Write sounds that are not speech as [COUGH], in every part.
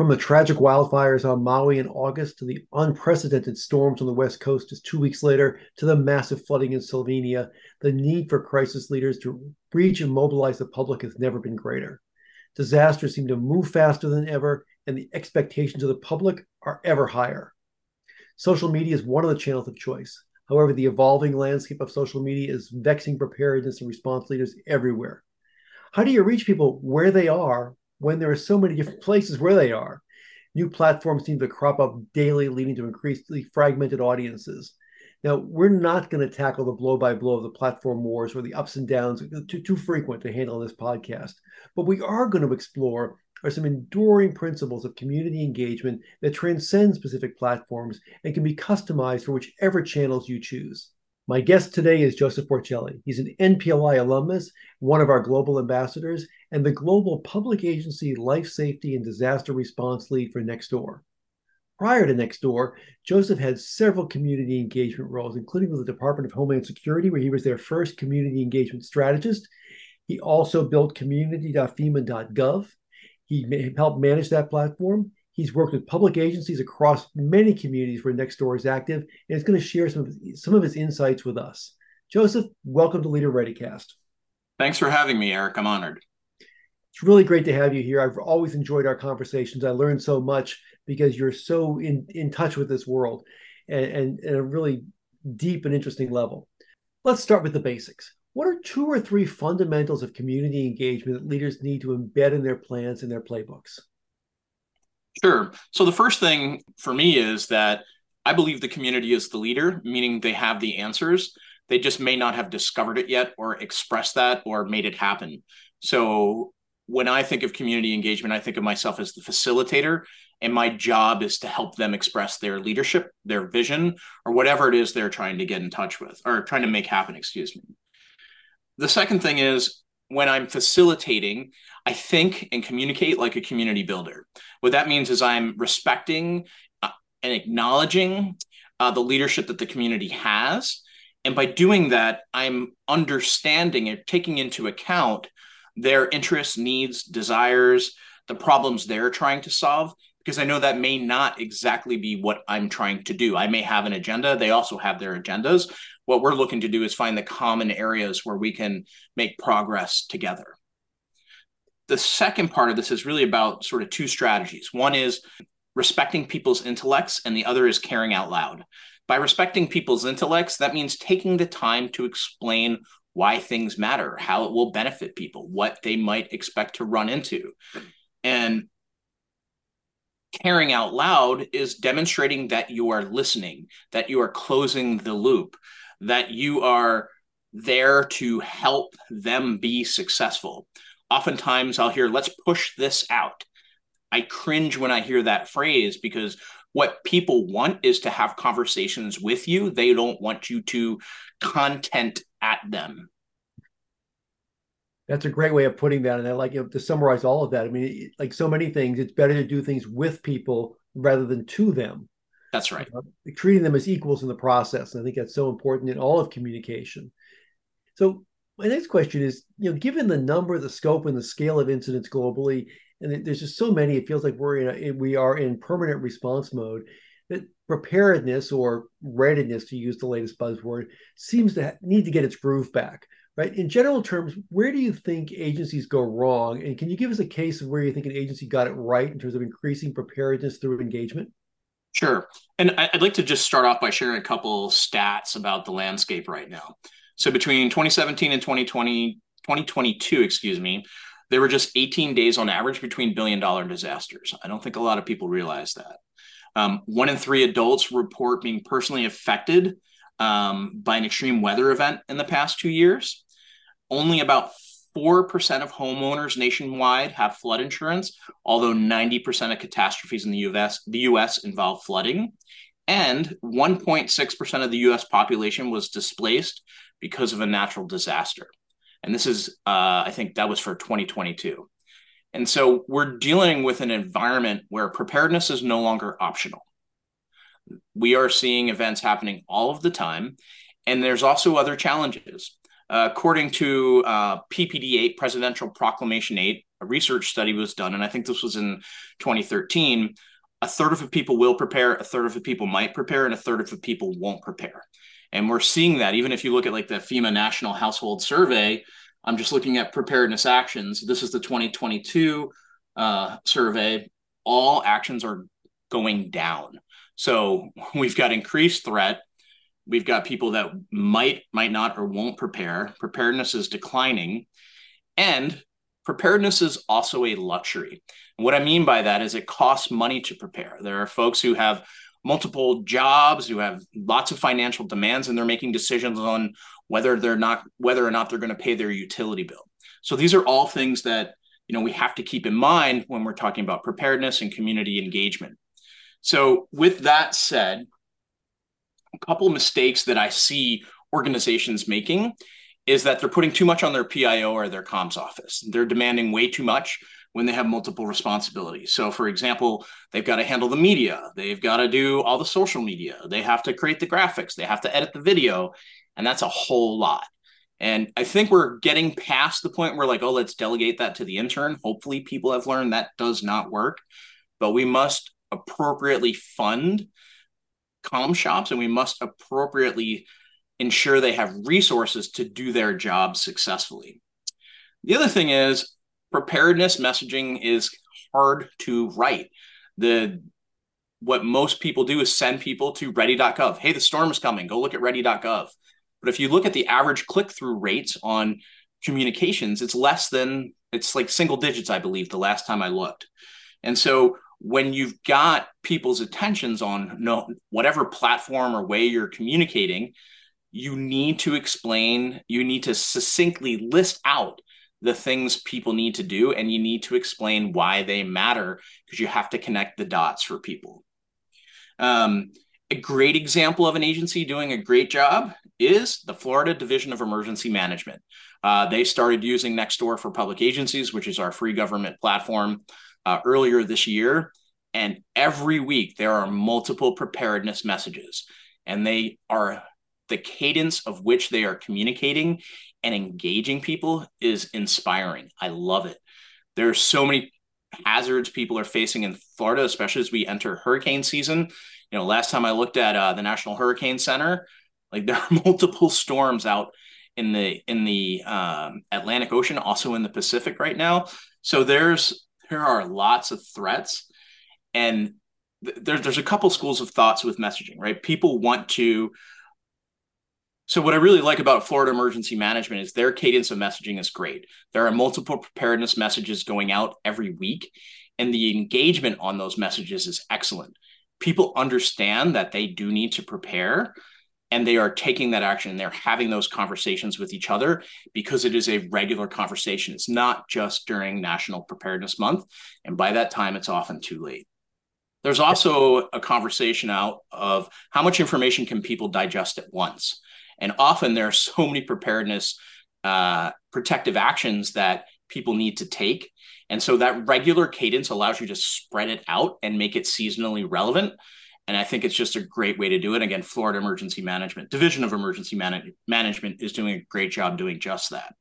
From the tragic wildfires on Maui in August to the unprecedented storms on the West Coast just two weeks later to the massive flooding in Slovenia, the need for crisis leaders to reach and mobilize the public has never been greater. Disasters seem to move faster than ever, and the expectations of the public are ever higher. Social media is one of the channels of choice. However, the evolving landscape of social media is vexing preparedness and response leaders everywhere. How do you reach people where they are when there are so many different places where they are. New platforms seem to crop up daily, leading to increasingly fragmented audiences. Now, we're not going to tackle the blow by blow of the platform wars or the ups and downs, too, too frequent to handle in this podcast. But we are going to explore are some enduring principles of community engagement that transcend specific platforms and can be customized for whichever channels you choose. My guest today is Joseph Porcelli. He's an NPLI alumnus, one of our global ambassadors, and the Global Public Agency Life Safety and Disaster Response Lead for Nextdoor. Prior to Nextdoor, Joseph had several community engagement roles, including with the Department of Homeland Security, where he was their first community engagement strategist. He also built community.fema.gov. He helped manage that platform. He's worked with public agencies across many communities where Nextdoor is active, and is going to share some of, some of his insights with us. Joseph, welcome to Leader ReadyCast. Thanks for having me, Eric. I'm honored. It's really great to have you here. I've always enjoyed our conversations. I learned so much because you're so in, in touch with this world and, and at a really deep and interesting level. Let's start with the basics. What are two or three fundamentals of community engagement that leaders need to embed in their plans and their playbooks? Sure. So the first thing for me is that I believe the community is the leader, meaning they have the answers. They just may not have discovered it yet or expressed that or made it happen. So when I think of community engagement, I think of myself as the facilitator, and my job is to help them express their leadership, their vision, or whatever it is they're trying to get in touch with or trying to make happen, excuse me. The second thing is when I'm facilitating, I think and communicate like a community builder. What that means is I'm respecting uh, and acknowledging uh, the leadership that the community has. And by doing that, I'm understanding and taking into account their interests, needs, desires, the problems they're trying to solve, because I know that may not exactly be what I'm trying to do. I may have an agenda, they also have their agendas. What we're looking to do is find the common areas where we can make progress together the second part of this is really about sort of two strategies. One is respecting people's intellects, and the other is caring out loud. By respecting people's intellects, that means taking the time to explain why things matter, how it will benefit people, what they might expect to run into. And caring out loud is demonstrating that you are listening, that you are closing the loop, that you are there to help them be successful oftentimes I'll hear, let's push this out. I cringe when I hear that phrase because what people want is to have conversations with you. They don't want you to content at them. That's a great way of putting that. And I like you know, to summarize all of that. I mean, like so many things, it's better to do things with people rather than to them. That's right. Uh, treating them as equals in the process. And I think that's so important in all of communication. So my next question is, you know, given the number, the scope, and the scale of incidents globally, and there's just so many, it feels like we're in a, we are in permanent response mode. That preparedness or readiness, to use the latest buzzword, seems to need to get its groove back. Right. In general terms, where do you think agencies go wrong? And can you give us a case of where you think an agency got it right in terms of increasing preparedness through engagement? Sure. And I'd like to just start off by sharing a couple stats about the landscape right now. So between 2017 and 2020, 2022, excuse me, there were just 18 days on average between billion dollar disasters. I don't think a lot of people realize that. Um, one in three adults report being personally affected um, by an extreme weather event in the past two years. Only about 4% of homeowners nationwide have flood insurance, although 90% of catastrophes in the US, the US involve flooding. And 1.6% of the US population was displaced because of a natural disaster. And this is, uh, I think that was for 2022. And so we're dealing with an environment where preparedness is no longer optional. We are seeing events happening all of the time. And there's also other challenges. Uh, according to uh, PPD 8, Presidential Proclamation 8, a research study was done, and I think this was in 2013. A third of the people will prepare, a third of the people might prepare, and a third of the people won't prepare. And we're seeing that even if you look at like the FEMA National Household Survey, I'm just looking at preparedness actions. This is the 2022 uh, survey. All actions are going down. So we've got increased threat. We've got people that might, might not, or won't prepare. Preparedness is declining. And preparedness is also a luxury. And what I mean by that is it costs money to prepare. There are folks who have multiple jobs, who have lots of financial demands, and they're making decisions on whether they're not whether or not they're going to pay their utility bill. So these are all things that you know we have to keep in mind when we're talking about preparedness and community engagement. So with that said, a couple of mistakes that I see organizations making is that they're putting too much on their PIO or their comms office. They're demanding way too much when they have multiple responsibilities. So, for example, they've got to handle the media, they've got to do all the social media, they have to create the graphics, they have to edit the video, and that's a whole lot. And I think we're getting past the point where, like, oh, let's delegate that to the intern. Hopefully, people have learned that does not work, but we must appropriately fund comm shops and we must appropriately ensure they have resources to do their job successfully. The other thing is preparedness messaging is hard to write. The what most people do is send people to ready.gov. Hey, the storm is coming. Go look at ready.gov. But if you look at the average click through rates on communications, it's less than, it's like single digits, I believe, the last time I looked. And so when you've got people's attentions on no, whatever platform or way you're communicating, you need to explain, you need to succinctly list out the things people need to do and you need to explain why they matter because you have to connect the dots for people. Um, a great example of an agency doing a great job is the Florida Division of Emergency Management. Uh, they started using Nextdoor for Public Agencies, which is our free government platform, uh, earlier this year. And every week there are multiple preparedness messages, and they are the cadence of which they are communicating and engaging people is inspiring. I love it. There are so many hazards people are facing in Florida, especially as we enter hurricane season you know, last time I looked at uh, the National Hurricane Center, like [LAUGHS] there are multiple storms out in the in the um, Atlantic Ocean, also in the Pacific right now. So there's there are lots of threats, and th- there's there's a couple schools of thoughts with messaging. Right, people want to. So what I really like about Florida Emergency Management is their cadence of messaging is great. There are multiple preparedness messages going out every week, and the engagement on those messages is excellent people understand that they do need to prepare and they are taking that action they're having those conversations with each other because it is a regular conversation. It's not just during National Preparedness Month. And by that time, it's often too late. There's also a conversation out of how much information can people digest at once. And often there are so [LAUGHS] many preparedness uh, protective actions that people need to take and so that regular cadence allows you to spread it out and make it seasonally relevant. And I think it's just a great way to do it. Again, Florida Emergency Management, Division of Emergency Man- Management is doing a great job doing just that.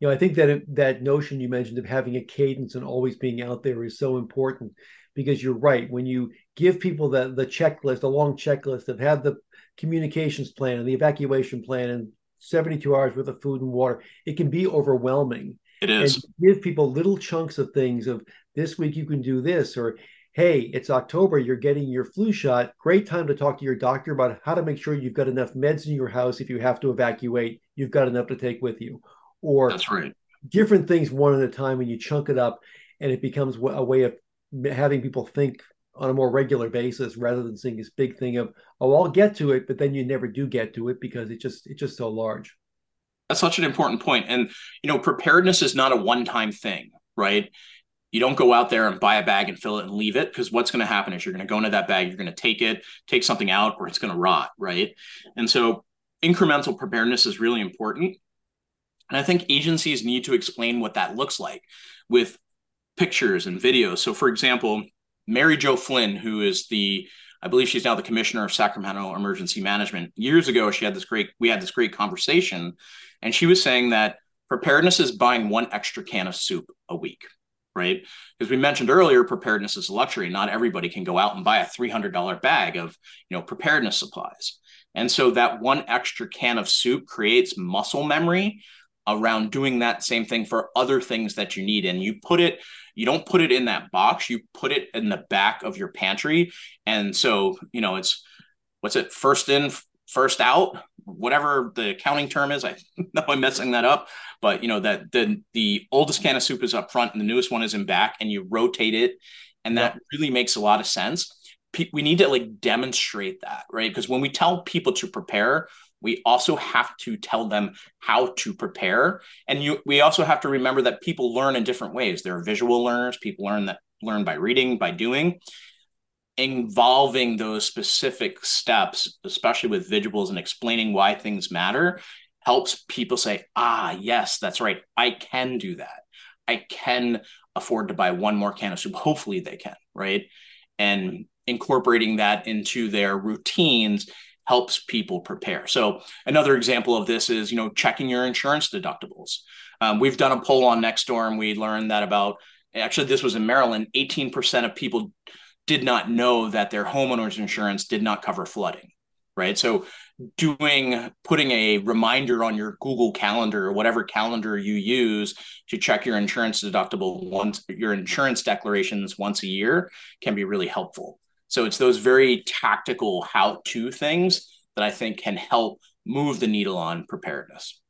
You know, I think that that notion you mentioned of having a cadence and always being out there is so important because you're right. When you give people the the checklist, a long checklist of have the communications plan and the evacuation plan and 72 hours worth of food and water, it can be overwhelming. It is. And give people little chunks of things of this week you can do this or hey, it's October, you're getting your flu shot. Great time to talk to your doctor about how to make sure you've got enough meds in your house if you have to evacuate, you've got enough to take with you. Or That's right. Different things one at a time when you chunk it up and it becomes a way of having people think on a more regular basis rather than seeing this big thing of oh I'll get to it but then you never do get to it because it just it's just so large. That's such an important. And, you know, preparedness is not a one time thing, right? You don't go out there and buy a bag and fill it and leave it because what's going to happen is you're going to go into that bag, you're going to take it, take something out, or it's going to rot, right? And so incremental preparedness is really important. And I think agencies need to explain what that looks like with pictures and videos. So, for example, Mary Jo Flynn, who is the I believe she's now the commissioner of Sacramento Emergency Management. Years ago, she had this great we had this great conversation, and she was saying that preparedness is buying one extra can of soup a week, right? Because we mentioned earlier, preparedness is a luxury. Not everybody can go out and buy a three hundred dollar bag of you know preparedness supplies, and so that one extra can of soup creates muscle memory around doing that same thing for other things that you need. And you put it, you don't put it in that box, you put it in the back of your pantry. And so, you know, it's what's it, first in, first out, whatever the accounting term is. I [LAUGHS] know I'm messing that up, but you know, that the the oldest can of soup is up front and the newest one is in back, and you rotate it. And that really makes a lot of sense. We need to like demonstrate that, right? Because when we tell people to prepare, we also have to tell them how to prepare. And you we also have to remember that people learn in different ways. There are visual learners. People learn that learn by reading by doing. Involving those specific steps especially with visuals and explaining why things matter helps people say ah yes that's right. I can do that. I can afford to buy one more can of soup. Hopefully they can right? And incorporating that into their routines helps people prepare. So another example of this is, you know, checking your insurance deductibles. Um, we've done a poll on Nextdoor and we learned that about, actually this was in Maryland, 18% of people did not know that their homeowner's insurance did not cover flooding, right? So doing, putting a reminder on your Google calendar or whatever calendar you use to check your insurance deductible once, your insurance declarations once a year can be really helpful. So it's those very tactical how to things that I think can help move the needle on preparedness.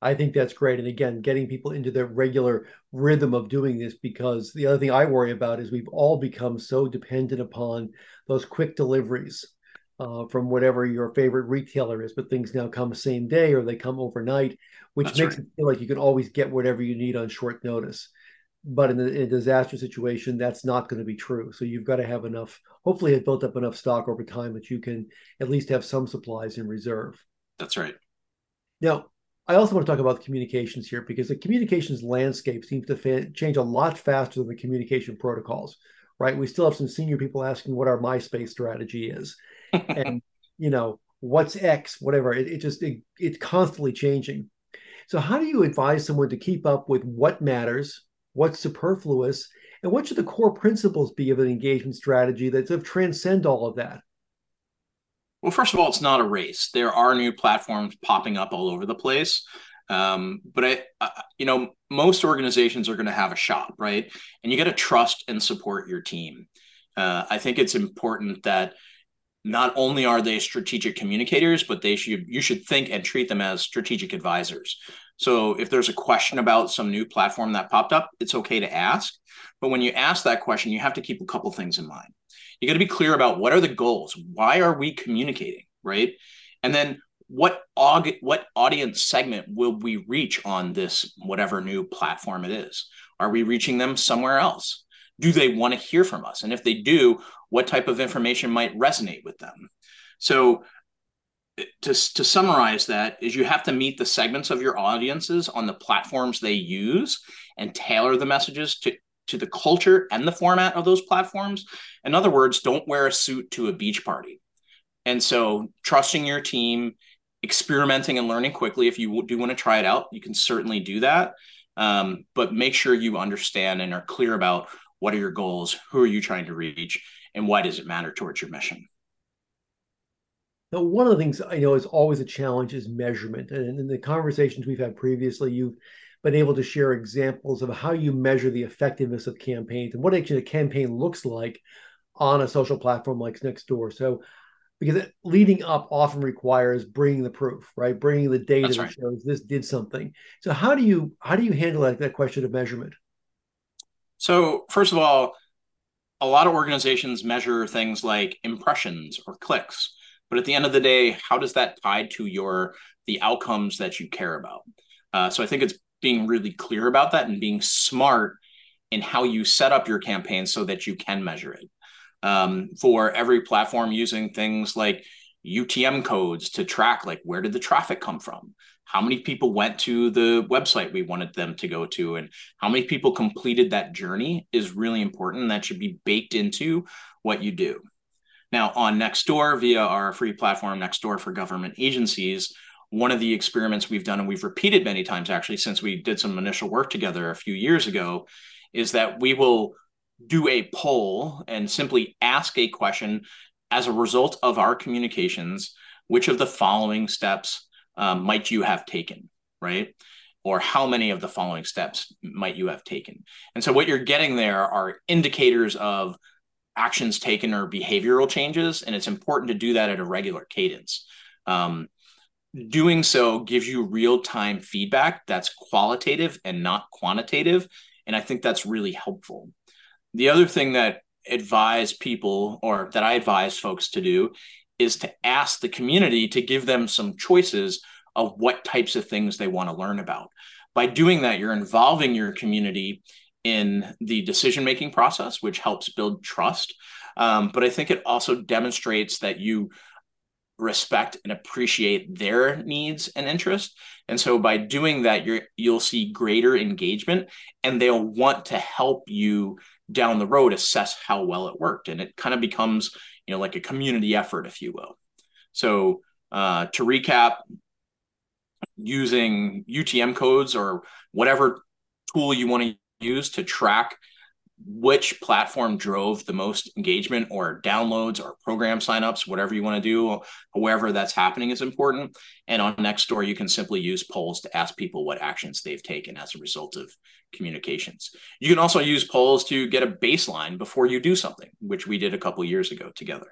I think that's great. And again, getting people into their regular rhythm of doing this because the other thing I worry about is we've all become so dependent upon those quick deliveries uh, from whatever your favorite retailer is, but things now come same day or they come overnight, which that's makes right. it feel like you can always get whatever you need on short notice but in, in a disaster situation, that's not going to be true. So you've got to have enough. Hopefully, have built up enough stock over time that you can at least have some supplies in reserve. That's right. Now, I also want to talk about the communications here because the communications landscape seems to fa- change a lot faster than the communication protocols. Right? We still have some senior people asking what our MySpace strategy is, [LAUGHS] and you know what's X, whatever. It, it just it, it's constantly changing. So, how do you advise someone to keep up with what matters, what's superfluous, and what should the core principles be of an engagement strategy that sort of transcend all of that? Well, first of all, it's not a race. There are new platforms popping up all over the place. Um, but I, you know, most organizations are going to have a shop, right? And you got to trust and support your team. Uh, I think it's important that not only are they strategic communicators, but they should you should think and treat them as strategic advisors. So if there's a question about some new platform that popped up, it's okay to ask. But when you ask that question, you have to keep a couple things in mind. You got to be clear about what are the goals? Why are we communicating, right? And then what aug- what audience segment will we reach on this whatever new platform it is? Are we reaching them somewhere else? Do they want to hear from us? And if they do, what type of information might resonate with them? So to, to summarize that is you have to meet the segments of your audiences on the platforms they use and tailor the messages to to the culture and the format of those platforms. In other words don't wear a suit to a beach party. And so trusting your team experimenting and learning quickly if you do want to try it out you can certainly do that. Um, but make sure you understand and are clear about what are your goals who are you trying to reach and why does it matter towards your mission now, one of the things I know is always a challenge is measurement. And in the conversations we've had previously, you've been able to share examples of how you measure the effectiveness of campaigns and what actually a campaign looks like on a social platform like Nextdoor. So, because leading up often requires bringing the proof, right? Bringing the data that shows this did something. So, how do you how do you handle that, that question of measurement? So, first of all, a lot of organizations measure things like impressions or clicks but at the end of the day how does that tie to your the outcomes that you care about uh, so i think it's being really clear about that and being smart in how you set up your campaign so that you can measure it um, for every platform using things like UTM codes to track like where did the traffic come from? How many people went to the website we wanted them to go to and how many people completed that journey is really important. That should be baked into what you do. Now on Nextdoor via our free platform Nextdoor for government agencies, one of the experiments we've done and we've repeated many times actually since we did some initial work together a few years ago is that we will do a poll and simply ask a question as a result of our communications, which of the following steps um, might you have taken, right? Or how many of the following steps might you have taken? And so, what you're getting there are indicators of actions taken or behavioral changes. And it's important to do that at a regular cadence. Um, doing so gives you real time feedback that's qualitative and not quantitative. And I think that's really helpful. The other thing that advise people or that I advise folks to do is to ask the community to give them some choices of what types of things they want to learn about. By doing that, you're involving your community in the decision making process, which helps build trust. Um, but I think it also demonstrates that you respect and appreciate their needs and interests. And so by doing that, you're you'll see greater engagement and they'll want to help you down the road assess how well it worked. And it kind of becomes, you know, like a community effort, if you will. So uh, to recap, using UTM codes or whatever tool you want to use to track which platform drove the most engagement or downloads or program signups, whatever you want to do, however that's happening is important. And on Nextdoor, you can simply use polls to ask people what actions they've taken as a result of communications. You can also use polls to get a baseline before you do something, which we did a couple years ago together.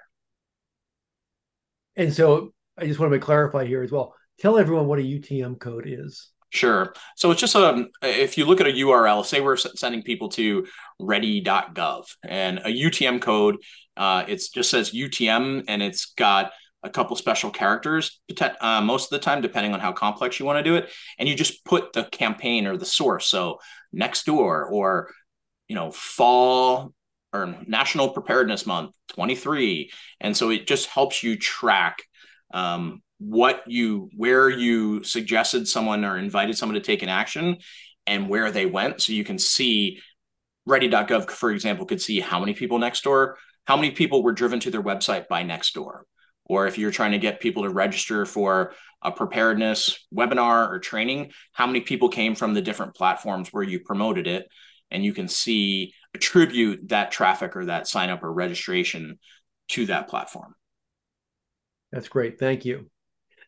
And so I just want to clarify here as well. Tell everyone what a UTM code is. Sure. So it's just a, um, if you look at a URL, say we're sending people to ready.gov and a UTM code, uh, it just says UTM and it's got a couple special characters uh, most of the time, depending on how complex you want to do it. And you just put the campaign or the source. So Nextdoor or, you know, fall or National Preparedness Month 23. And so it just helps you track um, what you where you suggested someone or invited someone to take an action and where they went so you can see ready.gov for example could see how many people next door how many people were driven to their website by Nextdoor or if you're trying to get people to register for a preparedness webinar or training how many people came from the different platforms where you promoted it? And you can see attribute that traffic or that sign up or registration to that platform. That's great. Thank you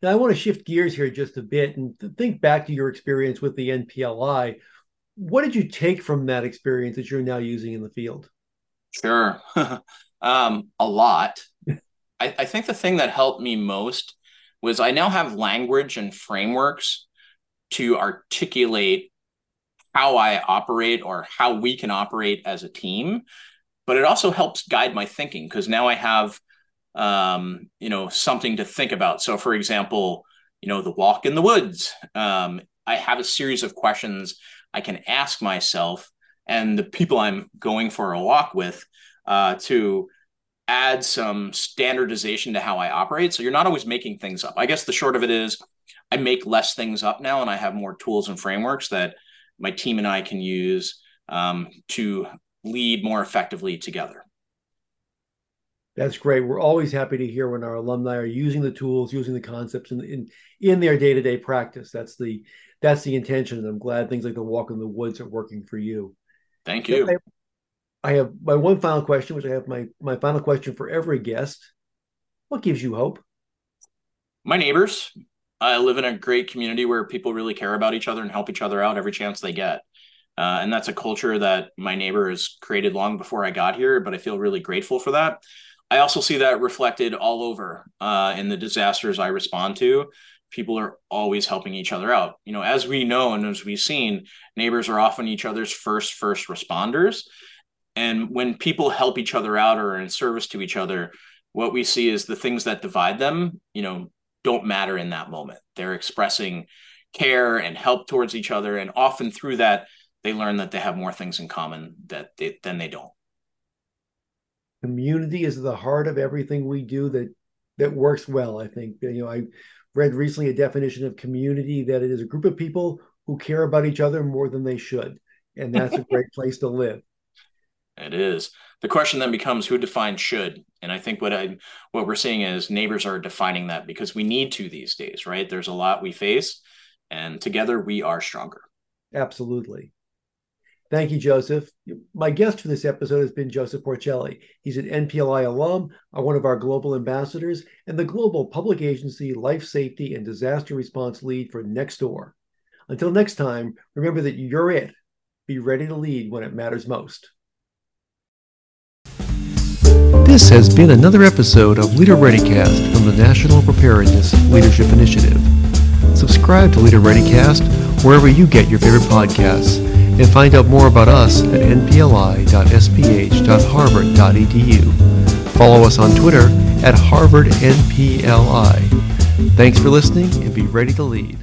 now, I want to shift gears here just a bit and think back to your experience with the NPLI. What did you take from that experience that you're now using in the field? Sure. [LAUGHS] um, a lot. [LAUGHS] I, I think the thing that helped me most was I now have language and frameworks to articulate how I operate or how we can operate as a team. But it also helps guide my thinking because now I have um, you know, something to think about. So, for example, you know, the walk in the woods. Um, I have a series of questions I can ask myself and the people I'm going for a walk with uh, to add some standardization to how I operate. So you're not always making things up. I guess the short of it is I make less things up now and I have more tools and frameworks that my team and I can use um, to lead more effectively together. That's great. We're always happy to hear when our alumni are using the tools, using the concepts in in, in their day to day practice. That's the that's the intention, and I'm glad things like the walk in the woods are working for you. Thank you. I, I have my one final question, which I have my my final question for every guest. What gives you hope? My neighbors. I live in a great community where people really care about each other and help each other out every chance they get. Uh, and that's a culture that my neighbor has created long before I got here, but I feel really grateful for that. I also see that reflected all over uh, in the disasters I respond to. People are always helping each other out. You know, as we know and as we've seen, neighbors are often each other's first first responders. And when people help each other out or are in service to each other, what we see is the things that divide them, you know, don't matter in that moment. They're expressing care and help towards each other. And often through that, they learn that they have more things in common that they, than they don't. Community is the heart of everything we do that that works well. I think you know I read recently a definition of community that it is a group of people who care about each other more than they should, and that's a [LAUGHS] great place to live. It is. The question then becomes who defines should, and I think what I what we're seeing is neighbors are defining that because we need to these days, right? There's a lot we face, and together we are stronger. Absolutely. Thank you, Joseph. My guest for this episode has been Joseph Porcelli. He's an NPLI alum, uh, one of our global ambassadors, and the global public agency life safety and disaster response lead for Nextdoor. Until next time, remember that you're it. Be ready to lead when it matters most. This has been another episode of Leader ReadyCast from the National Preparedness Leadership Initiative. Subscribe to Leader ReadyCast wherever you get your favorite podcasts and find out more about us at npli.sph.harvard.edu. Follow us on Twitter at HarvardNPLI. Thanks for listening and be ready to lead.